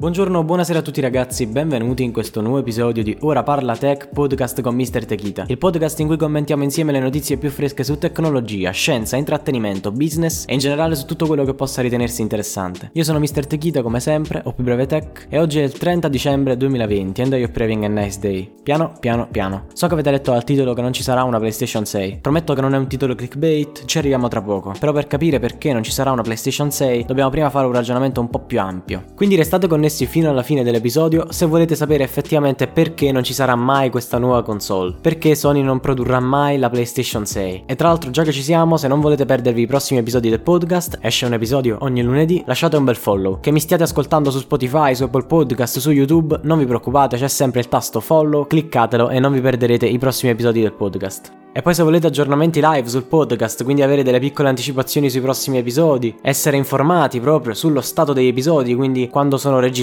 Buongiorno, buonasera a tutti ragazzi, benvenuti in questo nuovo episodio di Ora Parla Tech Podcast con Mr. Techita, il podcast in cui commentiamo insieme le notizie più fresche su tecnologia, scienza, intrattenimento, business e in generale su tutto quello che possa ritenersi interessante. Io sono Mr. Techita come sempre, o più breve tech, e oggi è il 30 dicembre 2020 and I hope having a nice day. Piano, piano, piano. So che avete letto al titolo che non ci sarà una PlayStation 6. Prometto che non è un titolo clickbait, ci arriviamo tra poco. Però per capire perché non ci sarà una PlayStation 6 dobbiamo prima fare un ragionamento un po' più ampio. Quindi restate connessi connessi fino alla fine dell'episodio se volete sapere effettivamente perché non ci sarà mai questa nuova console, perché Sony non produrrà mai la PlayStation 6. E tra l'altro già che ci siamo, se non volete perdervi i prossimi episodi del podcast, esce un episodio ogni lunedì, lasciate un bel follow. Che mi stiate ascoltando su Spotify, su Apple Podcast, su YouTube, non vi preoccupate, c'è sempre il tasto follow, cliccatelo e non vi perderete i prossimi episodi del podcast. E poi se volete aggiornamenti live sul podcast, quindi avere delle piccole anticipazioni sui prossimi episodi, essere informati proprio sullo stato degli episodi, quindi quando sono registrati,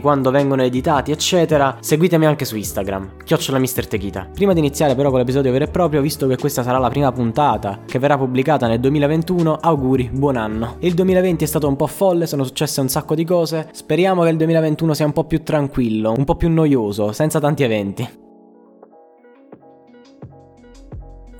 quando vengono editati, eccetera, seguitemi anche su Instagram, chiocciola Mr. Techita. Prima di iniziare però con l'episodio vero e proprio, visto che questa sarà la prima puntata che verrà pubblicata nel 2021, auguri, buon anno. Il 2020 è stato un po' folle, sono successe un sacco di cose, speriamo che il 2021 sia un po' più tranquillo, un po' più noioso, senza tanti eventi.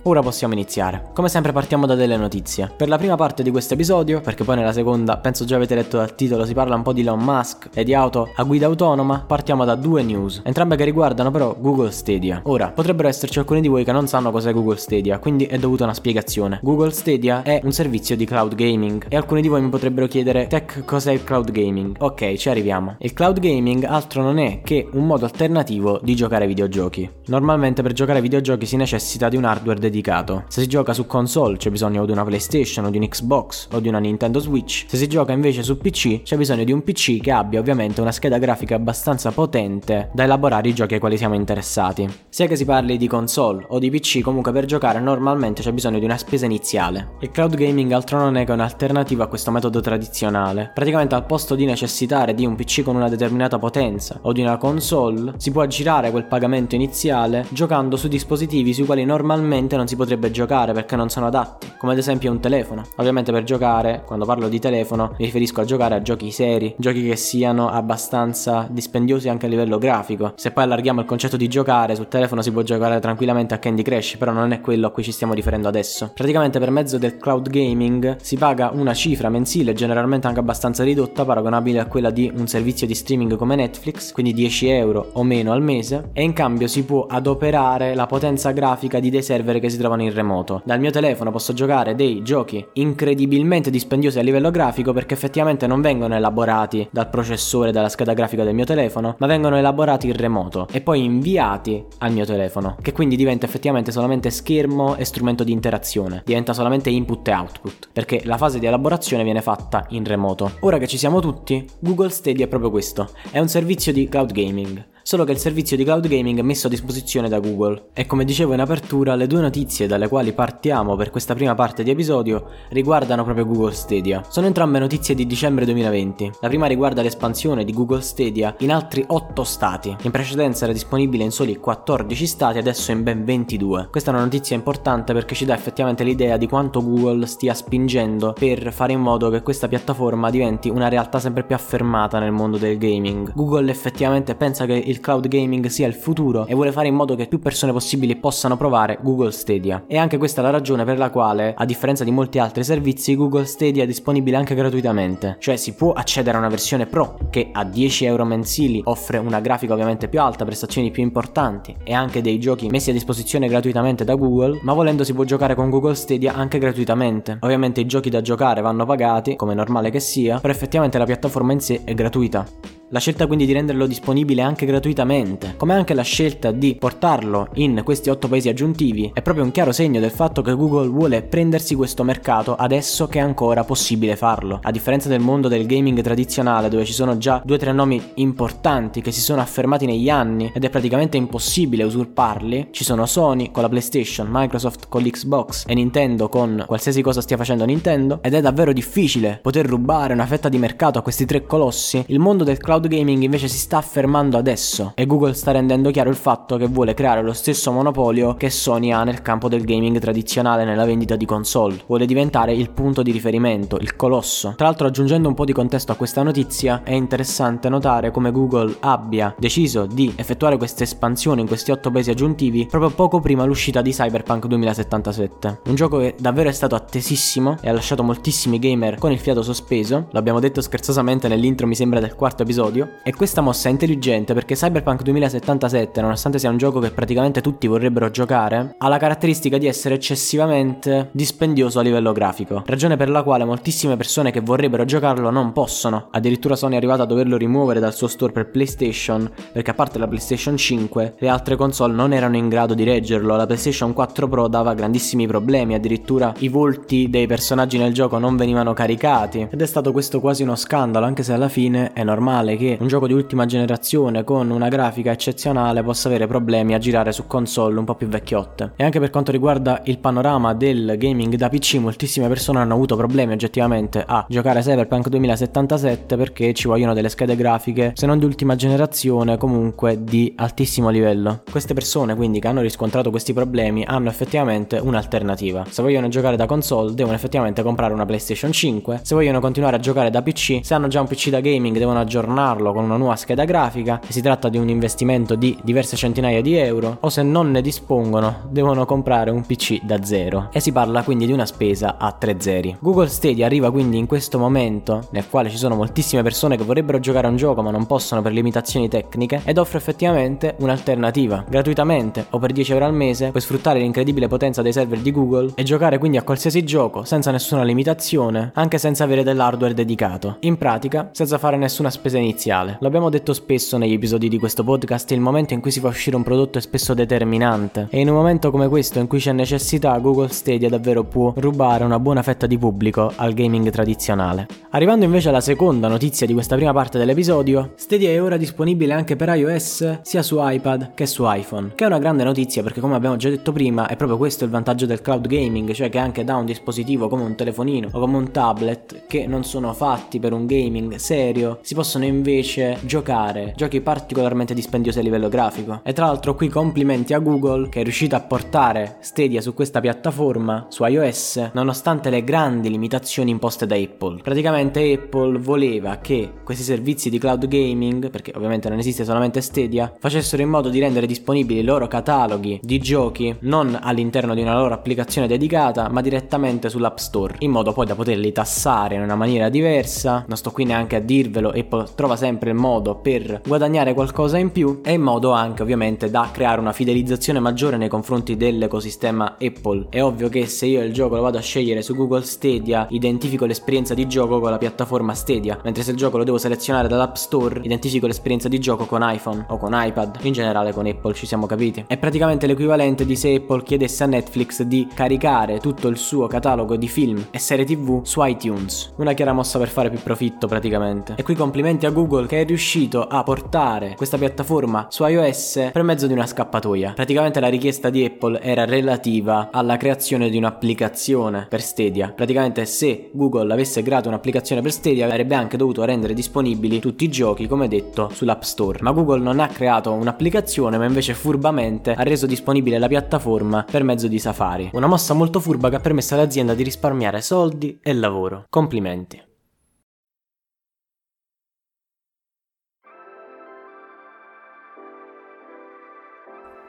Ora possiamo iniziare. Come sempre partiamo da delle notizie. Per la prima parte di questo episodio, perché poi nella seconda, penso già avete letto dal titolo, si parla un po' di Elon Musk e di auto a guida autonoma, partiamo da due news, entrambe che riguardano però Google Stadia. Ora, potrebbero esserci alcuni di voi che non sanno cos'è Google Stadia, quindi è dovuta una spiegazione. Google Stadia è un servizio di cloud gaming e alcuni di voi mi potrebbero chiedere, Tech, cos'è il cloud gaming? Ok, ci arriviamo. Il cloud gaming altro non è che un modo alternativo di giocare ai videogiochi. Normalmente per giocare ai videogiochi si necessita di un hardware dedicato dedicato. Se si gioca su console c'è bisogno di una PlayStation o di un Xbox o di una Nintendo Switch, se si gioca invece su PC c'è bisogno di un PC che abbia ovviamente una scheda grafica abbastanza potente da elaborare i giochi ai quali siamo interessati. Sia che si parli di console o di PC, comunque per giocare normalmente c'è bisogno di una spesa iniziale. Il cloud gaming altro non è che un'alternativa a questo metodo tradizionale. Praticamente al posto di necessitare di un PC con una determinata potenza o di una console, si può aggirare quel pagamento iniziale giocando su dispositivi sui quali normalmente non si potrebbe giocare perché non sono adatti, come ad esempio un telefono. Ovviamente per giocare, quando parlo di telefono, mi riferisco a giocare a giochi seri, giochi che siano abbastanza dispendiosi anche a livello grafico. Se poi allarghiamo il concetto di giocare, sul telefono si può giocare tranquillamente a Candy Crush, però non è quello a cui ci stiamo riferendo adesso. Praticamente per mezzo del cloud gaming si paga una cifra mensile, generalmente anche abbastanza ridotta, paragonabile a quella di un servizio di streaming come Netflix, quindi 10 euro o meno al mese, e in cambio si può adoperare la potenza grafica di dei server che si trovano in remoto. Dal mio telefono posso giocare dei giochi incredibilmente dispendiosi a livello grafico perché effettivamente non vengono elaborati dal processore, dalla scheda grafica del mio telefono, ma vengono elaborati in remoto e poi inviati al mio telefono, che quindi diventa effettivamente solamente schermo e strumento di interazione, diventa solamente input e output, perché la fase di elaborazione viene fatta in remoto. Ora che ci siamo tutti, Google Stadia è proprio questo, è un servizio di cloud gaming solo che il servizio di cloud gaming è messo a disposizione da Google. E come dicevo in apertura, le due notizie dalle quali partiamo per questa prima parte di episodio riguardano proprio Google Stadia. Sono entrambe notizie di dicembre 2020. La prima riguarda l'espansione di Google Stadia in altri 8 stati. In precedenza era disponibile in soli 14 stati, adesso in ben 22. Questa è una notizia importante perché ci dà effettivamente l'idea di quanto Google stia spingendo per fare in modo che questa piattaforma diventi una realtà sempre più affermata nel mondo del gaming. Google effettivamente pensa che il cloud gaming sia il futuro e vuole fare in modo che più persone possibili possano provare Google Stadia. E anche questa è la ragione per la quale, a differenza di molti altri servizi, Google Stadia è disponibile anche gratuitamente. Cioè si può accedere a una versione Pro che a 10 euro mensili offre una grafica ovviamente più alta, prestazioni più importanti e anche dei giochi messi a disposizione gratuitamente da Google, ma volendo si può giocare con Google Stadia anche gratuitamente. Ovviamente i giochi da giocare vanno pagati, come è normale che sia, però effettivamente la piattaforma in sé è gratuita. La scelta quindi di renderlo disponibile anche gratuitamente, come anche la scelta di portarlo in questi 8 paesi aggiuntivi, è proprio un chiaro segno del fatto che Google vuole prendersi questo mercato adesso che è ancora possibile farlo. A differenza del mondo del gaming tradizionale dove ci sono già 2-3 nomi importanti che si sono affermati negli anni ed è praticamente impossibile usurparli, ci sono Sony con la PlayStation, Microsoft con l'Xbox e Nintendo con qualsiasi cosa stia facendo Nintendo ed è davvero difficile poter rubare una fetta di mercato a questi tre colossi. Il mondo del cloud cloud gaming invece si sta affermando adesso e Google sta rendendo chiaro il fatto che vuole creare lo stesso monopolio che Sony ha nel campo del gaming tradizionale nella vendita di console. Vuole diventare il punto di riferimento, il colosso. Tra l'altro aggiungendo un po' di contesto a questa notizia è interessante notare come Google abbia deciso di effettuare questa espansione in questi 8 paesi aggiuntivi proprio poco prima l'uscita di Cyberpunk 2077. Un gioco che davvero è stato attesissimo e ha lasciato moltissimi gamer con il fiato sospeso, l'abbiamo detto scherzosamente nell'intro mi sembra del quarto episodio, e questa mossa è intelligente perché Cyberpunk 2077, nonostante sia un gioco che praticamente tutti vorrebbero giocare, ha la caratteristica di essere eccessivamente dispendioso a livello grafico, ragione per la quale moltissime persone che vorrebbero giocarlo non possono, addirittura Sony è arrivata a doverlo rimuovere dal suo store per PlayStation, perché a parte la PlayStation 5, le altre console non erano in grado di reggerlo, la PlayStation 4 Pro dava grandissimi problemi, addirittura i volti dei personaggi nel gioco non venivano caricati, ed è stato questo quasi uno scandalo, anche se alla fine è normale che un gioco di ultima generazione con una grafica eccezionale possa avere problemi a girare su console un po' più vecchiotte. E anche per quanto riguarda il panorama del gaming da PC, moltissime persone hanno avuto problemi oggettivamente a giocare Cyberpunk 2077 perché ci vogliono delle schede grafiche, se non di ultima generazione, comunque di altissimo livello. Queste persone quindi che hanno riscontrato questi problemi hanno effettivamente un'alternativa. Se vogliono giocare da console devono effettivamente comprare una PlayStation 5, se vogliono continuare a giocare da PC, se hanno già un PC da gaming devono aggiornarlo con una nuova scheda grafica e si tratta di un investimento di diverse centinaia di euro o se non ne dispongono devono comprare un PC da zero e si parla quindi di una spesa a tre zeri. Google Stadia arriva quindi in questo momento nel quale ci sono moltissime persone che vorrebbero giocare a un gioco ma non possono per limitazioni tecniche ed offre effettivamente un'alternativa. Gratuitamente o per 10 euro al mese puoi sfruttare l'incredibile potenza dei server di Google e giocare quindi a qualsiasi gioco senza nessuna limitazione, anche senza avere dell'hardware dedicato. In pratica, senza fare nessuna spesa iniziale. L'abbiamo detto spesso negli episodi di questo podcast, il momento in cui si fa uscire un prodotto è spesso determinante e in un momento come questo in cui c'è necessità, Google Stadia davvero può rubare una buona fetta di pubblico al gaming tradizionale. Arrivando invece alla seconda notizia di questa prima parte dell'episodio, Stadia è ora disponibile anche per iOS sia su iPad che su iPhone, che è una grande notizia perché come abbiamo già detto prima è proprio questo il vantaggio del cloud gaming, cioè che anche da un dispositivo come un telefonino o come un tablet che non sono fatti per un gaming serio, si possono invece giocare giochi particolarmente dispendiosi a livello grafico. E tra l'altro qui complimenti a Google che è riuscita a portare Stadia su questa piattaforma, su iOS, nonostante le grandi limitazioni imposte da Apple. Praticamente Apple voleva che questi servizi di cloud gaming, perché ovviamente non esiste solamente Stadia, facessero in modo di rendere disponibili i loro cataloghi di giochi non all'interno di una loro applicazione dedicata, ma direttamente sull'App Store, in modo poi da poterli tassare in una maniera diversa. Non sto qui neanche a dirvelo, Apple trova sempre il modo per guadagnare qualcosa in più e in modo anche ovviamente da creare una fidelizzazione maggiore nei confronti dell'ecosistema Apple. È ovvio che se io il gioco lo vado a scegliere su Google Stadia, identifico l'esperienza di gioco con la piattaforma Stadia, mentre se il gioco lo devo selezionare dall'App Store, identifico l'esperienza di gioco con iPhone o con iPad, in generale con Apple, ci siamo capiti. È praticamente l'equivalente di se Apple chiedesse a Netflix di caricare tutto il suo catalogo di film e serie TV su iTunes. Una chiara mossa per fare più profitto praticamente. E qui complimenti a Google che è riuscito a portare questa piattaforma su iOS per mezzo di una scappatoia. Praticamente la richiesta di Apple era relativa alla creazione di un'applicazione per Stadia. Praticamente se Google avesse creato un'applicazione per Stadia avrebbe anche dovuto rendere disponibili tutti i giochi, come detto, sull'App Store. Ma Google non ha creato un'applicazione, ma invece furbamente ha reso disponibile la piattaforma per mezzo di Safari. Una mossa molto furba che ha permesso all'azienda di risparmiare soldi e lavoro. Complimenti.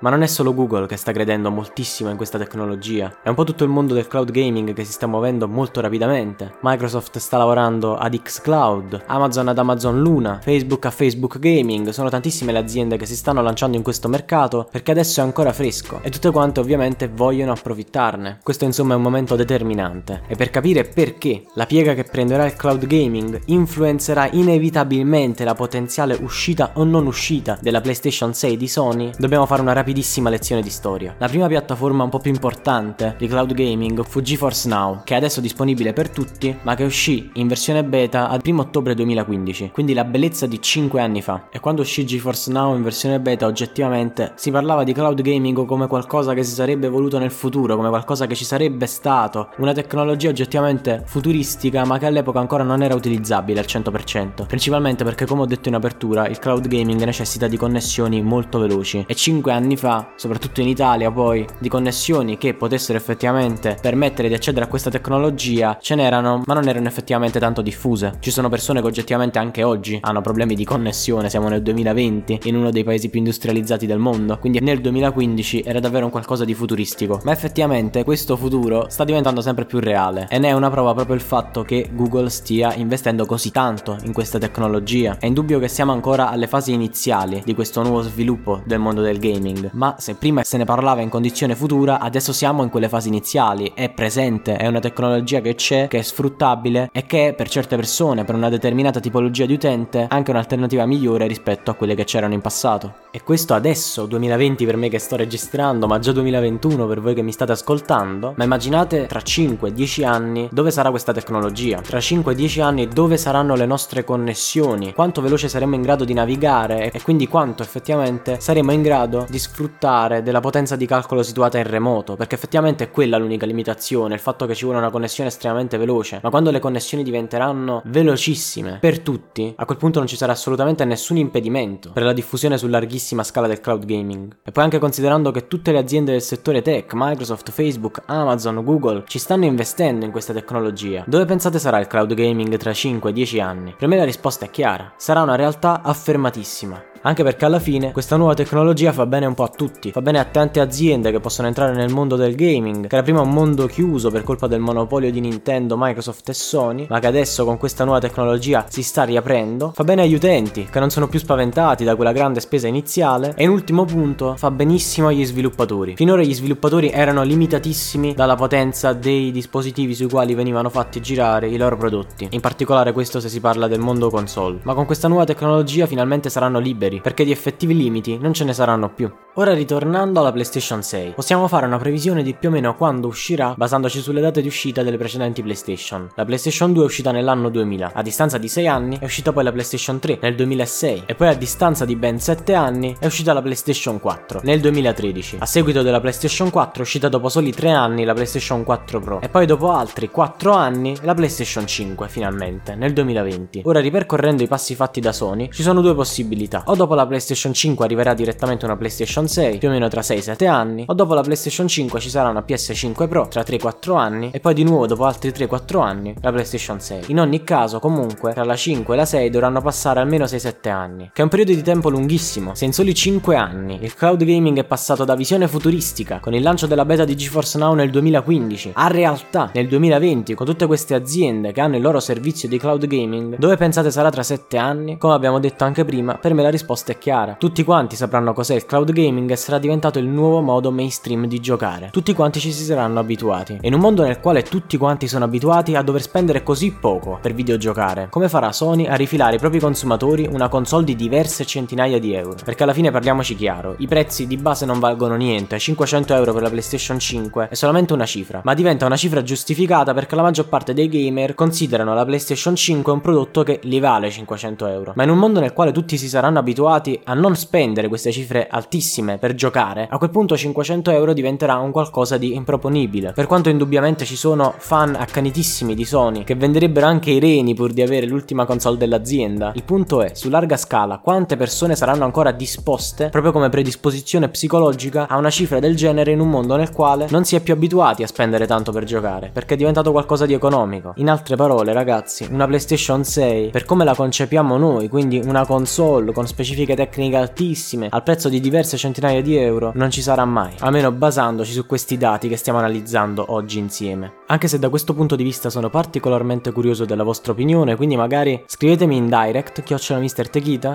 Ma non è solo Google che sta credendo moltissimo in questa tecnologia, è un po' tutto il mondo del cloud gaming che si sta muovendo molto rapidamente. Microsoft sta lavorando ad xCloud, Amazon ad Amazon Luna, Facebook a Facebook Gaming, sono tantissime le aziende che si stanno lanciando in questo mercato perché adesso è ancora fresco e tutte quante ovviamente vogliono approfittarne. Questo insomma è un momento determinante e per capire perché la piega che prenderà il cloud gaming influenzerà inevitabilmente la potenziale uscita o non uscita della PlayStation 6 di Sony, dobbiamo fare una rapida rapidissima lezione di storia. La prima piattaforma un po' più importante di cloud gaming fu GeForce Now, che è adesso disponibile per tutti, ma che uscì in versione beta al 1 ottobre 2015, quindi la bellezza di 5 anni fa. E quando uscì GeForce Now in versione beta, oggettivamente si parlava di cloud gaming come qualcosa che si sarebbe evoluto nel futuro, come qualcosa che ci sarebbe stato, una tecnologia oggettivamente futuristica, ma che all'epoca ancora non era utilizzabile al 100%, principalmente perché come ho detto in apertura, il cloud gaming necessita di connessioni molto veloci e 5 anni fa, soprattutto in Italia poi, di connessioni che potessero effettivamente permettere di accedere a questa tecnologia ce n'erano, ma non erano effettivamente tanto diffuse. Ci sono persone che oggettivamente anche oggi hanno problemi di connessione, siamo nel 2020, in uno dei paesi più industrializzati del mondo, quindi nel 2015 era davvero un qualcosa di futuristico, ma effettivamente questo futuro sta diventando sempre più reale e ne è una prova proprio il fatto che Google stia investendo così tanto in questa tecnologia. È indubbio che siamo ancora alle fasi iniziali di questo nuovo sviluppo del mondo del gaming, ma se prima se ne parlava in condizione futura, adesso siamo in quelle fasi iniziali, è presente, è una tecnologia che c'è, che è sfruttabile e che è per certe persone, per una determinata tipologia di utente, anche un'alternativa migliore rispetto a quelle che c'erano in passato. E questo adesso, 2020 per me che sto registrando, ma già 2021 per voi che mi state ascoltando, ma immaginate tra 5-10 anni dove sarà questa tecnologia, tra 5-10 anni dove saranno le nostre connessioni, quanto veloce saremo in grado di navigare? E quindi quanto effettivamente saremo in grado di sfruttare della potenza di calcolo situata in remoto, perché effettivamente è quella l'unica limitazione, il fatto che ci vuole una connessione estremamente veloce, ma quando le connessioni diventeranno velocissime per tutti, a quel punto non ci sarà assolutamente nessun impedimento per la diffusione su larghissima scala del cloud gaming. E poi anche considerando che tutte le aziende del settore tech, Microsoft, Facebook, Amazon, Google, ci stanno investendo in questa tecnologia, dove pensate sarà il cloud gaming tra 5-10 anni? Per me la risposta è chiara, sarà una realtà affermatissima anche perché alla fine questa nuova tecnologia fa bene un po' a tutti, fa bene a tante aziende che possono entrare nel mondo del gaming, che era prima un mondo chiuso per colpa del monopolio di Nintendo, Microsoft e Sony, ma che adesso con questa nuova tecnologia si sta riaprendo, fa bene agli utenti che non sono più spaventati da quella grande spesa iniziale e in ultimo punto fa benissimo agli sviluppatori. Finora gli sviluppatori erano limitatissimi dalla potenza dei dispositivi sui quali venivano fatti girare i loro prodotti, in particolare questo se si parla del mondo console, ma con questa nuova tecnologia finalmente saranno liberi liberi, perché di effettivi limiti non ce ne saranno più. Ora ritornando alla PlayStation 6, possiamo fare una previsione di più o meno quando uscirà basandoci sulle date di uscita delle precedenti PlayStation. La PlayStation 2 è uscita nell'anno 2000, a distanza di 6 anni è uscita poi la PlayStation 3 nel 2006 e poi a distanza di ben 7 anni è uscita la PlayStation 4 nel 2013. A seguito della PlayStation 4 è uscita dopo soli 3 anni la PlayStation 4 Pro e poi dopo altri 4 anni la PlayStation 5 finalmente nel 2020. Ora ripercorrendo i passi fatti da Sony ci sono due possibilità, o dopo la PlayStation 5 arriverà direttamente una PlayStation 6, più o meno tra 6-7 anni, o dopo la PlayStation 5 ci sarà una PS5 Pro tra 3-4 anni, e poi di nuovo dopo altri 3-4 anni la PlayStation 6. In ogni caso, comunque, tra la 5 e la 6 dovranno passare almeno 6-7 anni, che è un periodo di tempo lunghissimo. Se in soli 5 anni il cloud gaming è passato da visione futuristica, con il lancio della beta di GeForce Now nel 2015, a realtà nel 2020, con tutte queste aziende che hanno il loro servizio di cloud gaming, dove pensate sarà tra 7 anni? Come abbiamo detto anche prima, per me la risposta risposta è chiara. Tutti quanti sapranno cos'è il cloud gaming e sarà diventato il nuovo modo mainstream di giocare. Tutti quanti ci si saranno abituati. E in un mondo nel quale tutti quanti sono abituati a dover spendere così poco per videogiocare, come farà Sony a rifilare ai propri consumatori una console di diverse centinaia di euro? Perché alla fine parliamoci chiaro, i prezzi di base non valgono niente, 500 euro per la PlayStation 5 è solamente una cifra, ma diventa una cifra giustificata perché la maggior parte dei gamer considerano la PlayStation 5 un prodotto che li vale 500 euro. Ma in un mondo nel quale tutti si saranno abituati abituati a non spendere queste cifre altissime per giocare, a quel punto 500 euro diventerà un qualcosa di improponibile. Per quanto indubbiamente ci sono fan accanitissimi di Sony che venderebbero anche i reni pur di avere l'ultima console dell'azienda, il punto è, su larga scala, quante persone saranno ancora disposte, proprio come predisposizione psicologica, a una cifra del genere in un mondo nel quale non si è più abituati a spendere tanto per giocare, perché è diventato qualcosa di economico. In altre parole, ragazzi, una PlayStation 6, per come la concepiamo noi, quindi una console con specifiche specifiche tecniche altissime al prezzo di diverse centinaia di euro non ci sarà mai, almeno basandoci su questi dati che stiamo analizzando oggi insieme. Anche se da questo punto di vista sono particolarmente curioso della vostra opinione, quindi magari scrivetemi in direct, chiocciola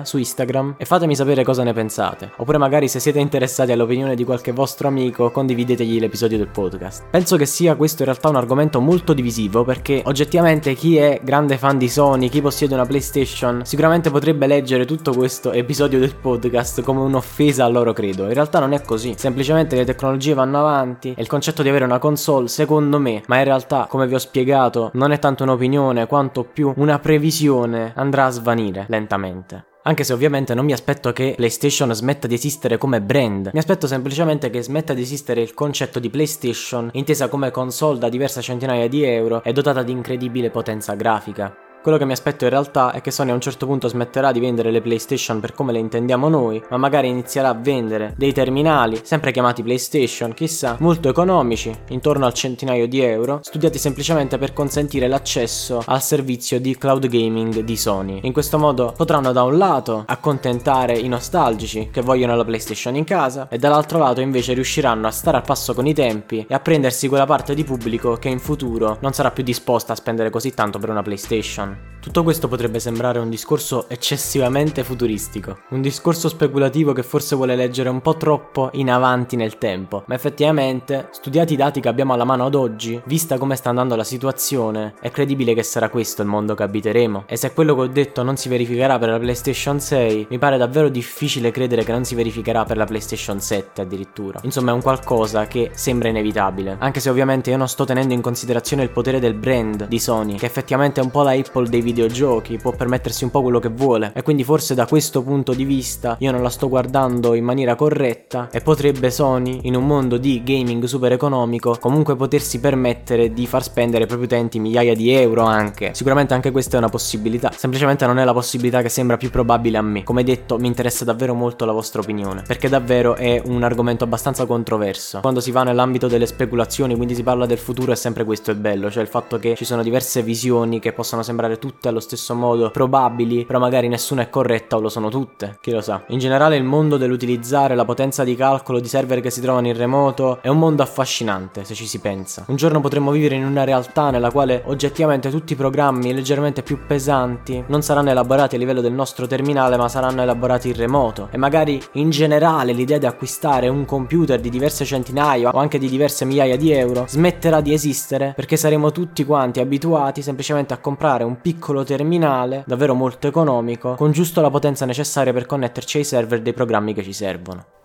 su Instagram e fatemi sapere cosa ne pensate. Oppure magari se siete interessati all'opinione di qualche vostro amico, condividetegli l'episodio del podcast. Penso che sia questo in realtà un argomento molto divisivo perché oggettivamente chi è grande fan di Sony, chi possiede una PlayStation, sicuramente potrebbe leggere tutto questo episodio del podcast come un'offesa al loro credo. In realtà non è così, semplicemente le tecnologie vanno avanti e il concetto di avere una console, secondo me, ma in realtà, come vi ho spiegato, non è tanto un'opinione quanto più una previsione, andrà a svanire lentamente. Anche se ovviamente non mi aspetto che PlayStation smetta di esistere come brand, mi aspetto semplicemente che smetta di esistere il concetto di PlayStation intesa come console da diverse centinaia di euro e dotata di incredibile potenza grafica. Quello che mi aspetto in realtà è che Sony a un certo punto smetterà di vendere le PlayStation per come le intendiamo noi, ma magari inizierà a vendere dei terminali, sempre chiamati PlayStation, chissà, molto economici, intorno al centinaio di euro, studiati semplicemente per consentire l'accesso al servizio di cloud gaming di Sony. In questo modo potranno da un lato accontentare i nostalgici che vogliono la PlayStation in casa e dall'altro lato invece riusciranno a stare al passo con i tempi e a prendersi quella parte di pubblico che in futuro non sarà più disposta a spendere così tanto per una PlayStation. Tutto questo potrebbe sembrare un discorso eccessivamente futuristico, un discorso speculativo che forse vuole leggere un po' troppo in avanti nel tempo, ma effettivamente, studiati i dati che abbiamo alla mano ad oggi, vista come sta andando la situazione, è credibile che sarà questo il mondo che abiteremo. E se quello che ho detto non si verificherà per la PlayStation 6, mi pare davvero difficile credere che non si verificherà per la PlayStation 7 addirittura. Insomma, è un qualcosa che sembra inevitabile, anche se ovviamente io non sto tenendo in considerazione il potere del brand di Sony, che effettivamente è un po' la Apple dei videogiochi, può permettersi un po' quello che vuole e quindi forse da questo punto di vista io non la sto guardando in maniera corretta e potrebbe Sony in un mondo di gaming super economico comunque potersi permettere di far spendere ai propri utenti migliaia di euro anche. Sicuramente anche questa è una possibilità, semplicemente non è la possibilità che sembra più probabile a me. Come detto mi interessa davvero molto la vostra opinione perché davvero è un argomento abbastanza controverso. Quando si va nell'ambito delle speculazioni, quindi si parla del futuro, è sempre questo il bello, cioè il fatto che ci sono diverse visioni che possono sembrare tutte tutte allo stesso modo probabili, però magari nessuna è corretta o lo sono tutte, chi lo sa. In generale il mondo dell'utilizzare la potenza di calcolo di server che si trovano in remoto è un mondo affascinante se ci si pensa. Un giorno potremmo vivere in una realtà nella quale oggettivamente tutti i programmi leggermente più pesanti non saranno elaborati a livello del nostro terminale ma saranno elaborati in remoto e magari in generale l'idea di acquistare un computer di diverse centinaia o anche di diverse migliaia di euro smetterà di esistere perché saremo tutti quanti abituati semplicemente a comprare un piccolo terminale, davvero molto economico, con giusto la potenza necessaria per connetterci ai server dei programmi che ci servono.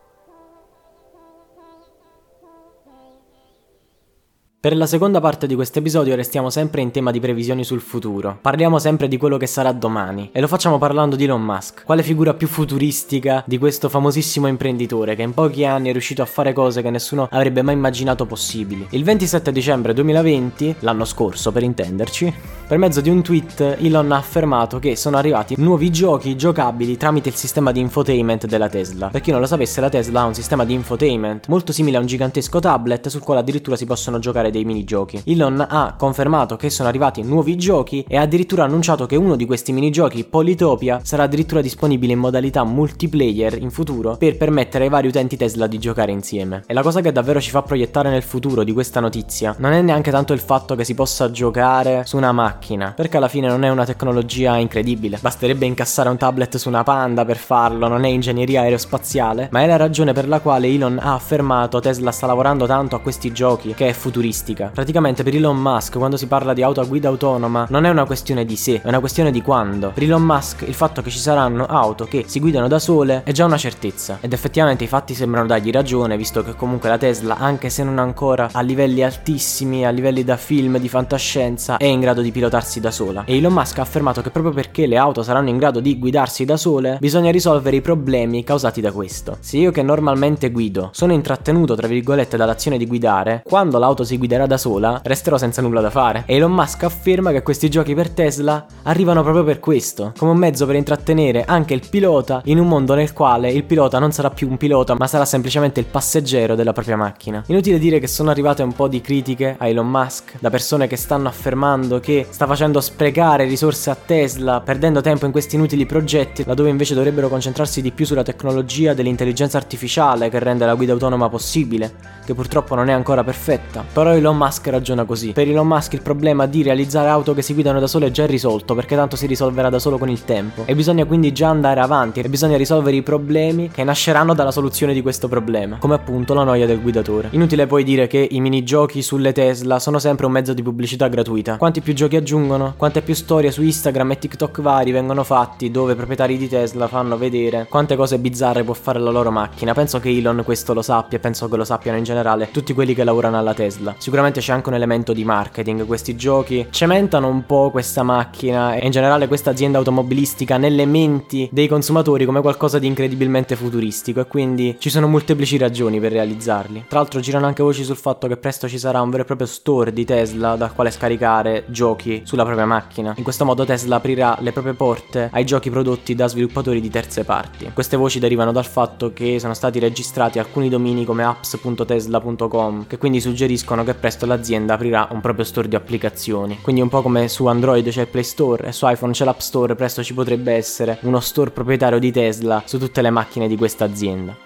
Per la seconda parte di questo episodio restiamo sempre in tema di previsioni sul futuro. Parliamo sempre di quello che sarà domani e lo facciamo parlando di Elon Musk, quale figura più futuristica di questo famosissimo imprenditore che in pochi anni è riuscito a fare cose che nessuno avrebbe mai immaginato possibili. Il 27 dicembre 2020, l'anno scorso per intenderci, per mezzo di un tweet Elon ha affermato che sono arrivati nuovi giochi giocabili tramite il sistema di infotainment della Tesla. Per chi non lo sapesse, la Tesla ha un sistema di infotainment molto simile a un gigantesco tablet sul quale addirittura si possono giocare dei minigiochi. Elon ha confermato che sono arrivati nuovi giochi e ha addirittura annunciato che uno di questi minigiochi, Politopia, sarà addirittura disponibile in modalità multiplayer in futuro per permettere ai vari utenti Tesla di giocare insieme. E la cosa che davvero ci fa proiettare nel futuro di questa notizia non è neanche tanto il fatto che si possa giocare su una macchina perché alla fine non è una tecnologia incredibile. Basterebbe incassare un tablet su una Panda per farlo, non è ingegneria aerospaziale, ma è la ragione per la quale Elon ha affermato Tesla sta lavorando tanto a questi giochi che è futuristica. Praticamente per Elon Musk quando si parla di auto a guida autonoma non è una questione di se, è una questione di quando. Per Elon Musk il fatto che ci saranno auto che si guidano da sole è già una certezza ed effettivamente i fatti sembrano dargli ragione visto che comunque la Tesla anche se non ancora a livelli altissimi, a livelli da film di fantascienza è in grado di pilotarsi da sola. E Elon Musk ha affermato che proprio perché le auto saranno in grado di guidarsi da sole, bisogna risolvere i problemi causati da questo. Se io che normalmente guido sono intrattenuto tra virgolette dall'azione di guidare, quando l'auto si guiderà da sola, resterò senza nulla da fare. E Elon Musk afferma che questi giochi per Tesla arrivano proprio per questo, come un mezzo per intrattenere anche il pilota in un mondo nel quale il pilota non sarà più un pilota, ma sarà semplicemente il passeggero della propria macchina. Inutile dire che sono arrivate un po' di critiche a Elon Musk da persone che stanno affermando che sta facendo sprecare risorse a Tesla, perdendo tempo in questi inutili progetti, laddove invece dovrebbero concentrarsi di più sulla tecnologia dell'intelligenza artificiale che rende la guida autonoma possibile, che purtroppo non è ancora perfetta. Però Elon Musk ragiona così. Per Elon Musk il problema di realizzare auto che si guidano da sole è già risolto, perché tanto si risolverà da solo con il tempo. E bisogna quindi già andare avanti e bisogna risolvere i problemi che nasceranno dalla soluzione di questo problema, come appunto la noia del guidatore. Inutile poi dire che i minigiochi sulle Tesla sono sempre un mezzo di pubblicità gratuita. Quanti più giochi aggiungono, quante più storie su Instagram e TikTok vari vengono fatti dove proprietari di Tesla fanno vedere quante cose bizzarre può fare la loro macchina. Penso che Elon questo lo sappia e penso che lo sappiano in generale tutti quelli che lavorano alla Tesla. Sicuramente c'è anche un elemento di marketing, questi giochi cementano un po' questa macchina e in generale questa azienda automobilistica nelle menti dei consumatori come qualcosa di incredibilmente futuristico e quindi ci sono molteplici ragioni per realizzarli. Tra l'altro girano anche voci sul fatto che presto ci sarà un vero e proprio store di Tesla dal quale scaricare giochi sulla propria macchina. In questo modo Tesla aprirà le proprie porte ai giochi prodotti da sviluppatori di terze parti. Queste voci derivano dal fatto che sono stati registrati alcuni domini come apps.tesla.com che quindi suggeriscono che presto l'azienda aprirà un proprio store di applicazioni. Quindi un po' come su Android c'è il Play Store e su iPhone c'è l'App Store, presto ci potrebbe essere uno store proprietario di Tesla su tutte le macchine di questa azienda.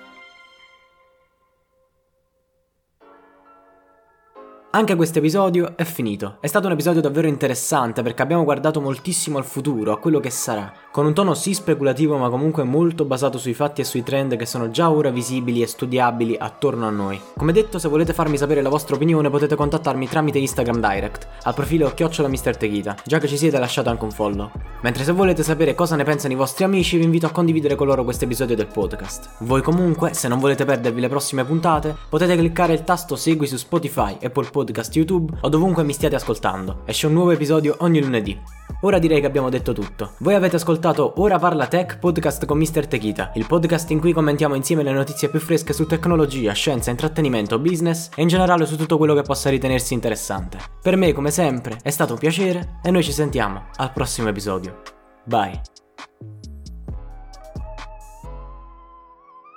Anche questo episodio è finito. È stato un episodio davvero interessante perché abbiamo guardato moltissimo al futuro, a quello che sarà, con un tono sì speculativo ma comunque molto basato sui fatti e sui trend che sono già ora visibili e studiabili attorno a noi. Come detto, se volete farmi sapere la vostra opinione potete contattarmi tramite Instagram Direct, al profilo chiocciola già che ci siete lasciate anche un follow. Mentre se volete sapere cosa ne pensano i vostri amici vi invito a condividere con loro questo episodio del podcast. Voi comunque, se non volete perdervi le prossime puntate, potete cliccare il tasto segui su Spotify, Apple Podcast podcast YouTube o dovunque mi stiate ascoltando. Esce un nuovo episodio ogni lunedì. Ora direi che abbiamo detto tutto. Voi avete ascoltato Ora Parla Tech podcast con Mr. Techita, il podcast in cui commentiamo insieme le notizie più fresche su tecnologia, scienza, intrattenimento, business e in generale su tutto quello che possa ritenersi interessante. Per me, come sempre, è stato un piacere e noi ci sentiamo al prossimo episodio. Bye.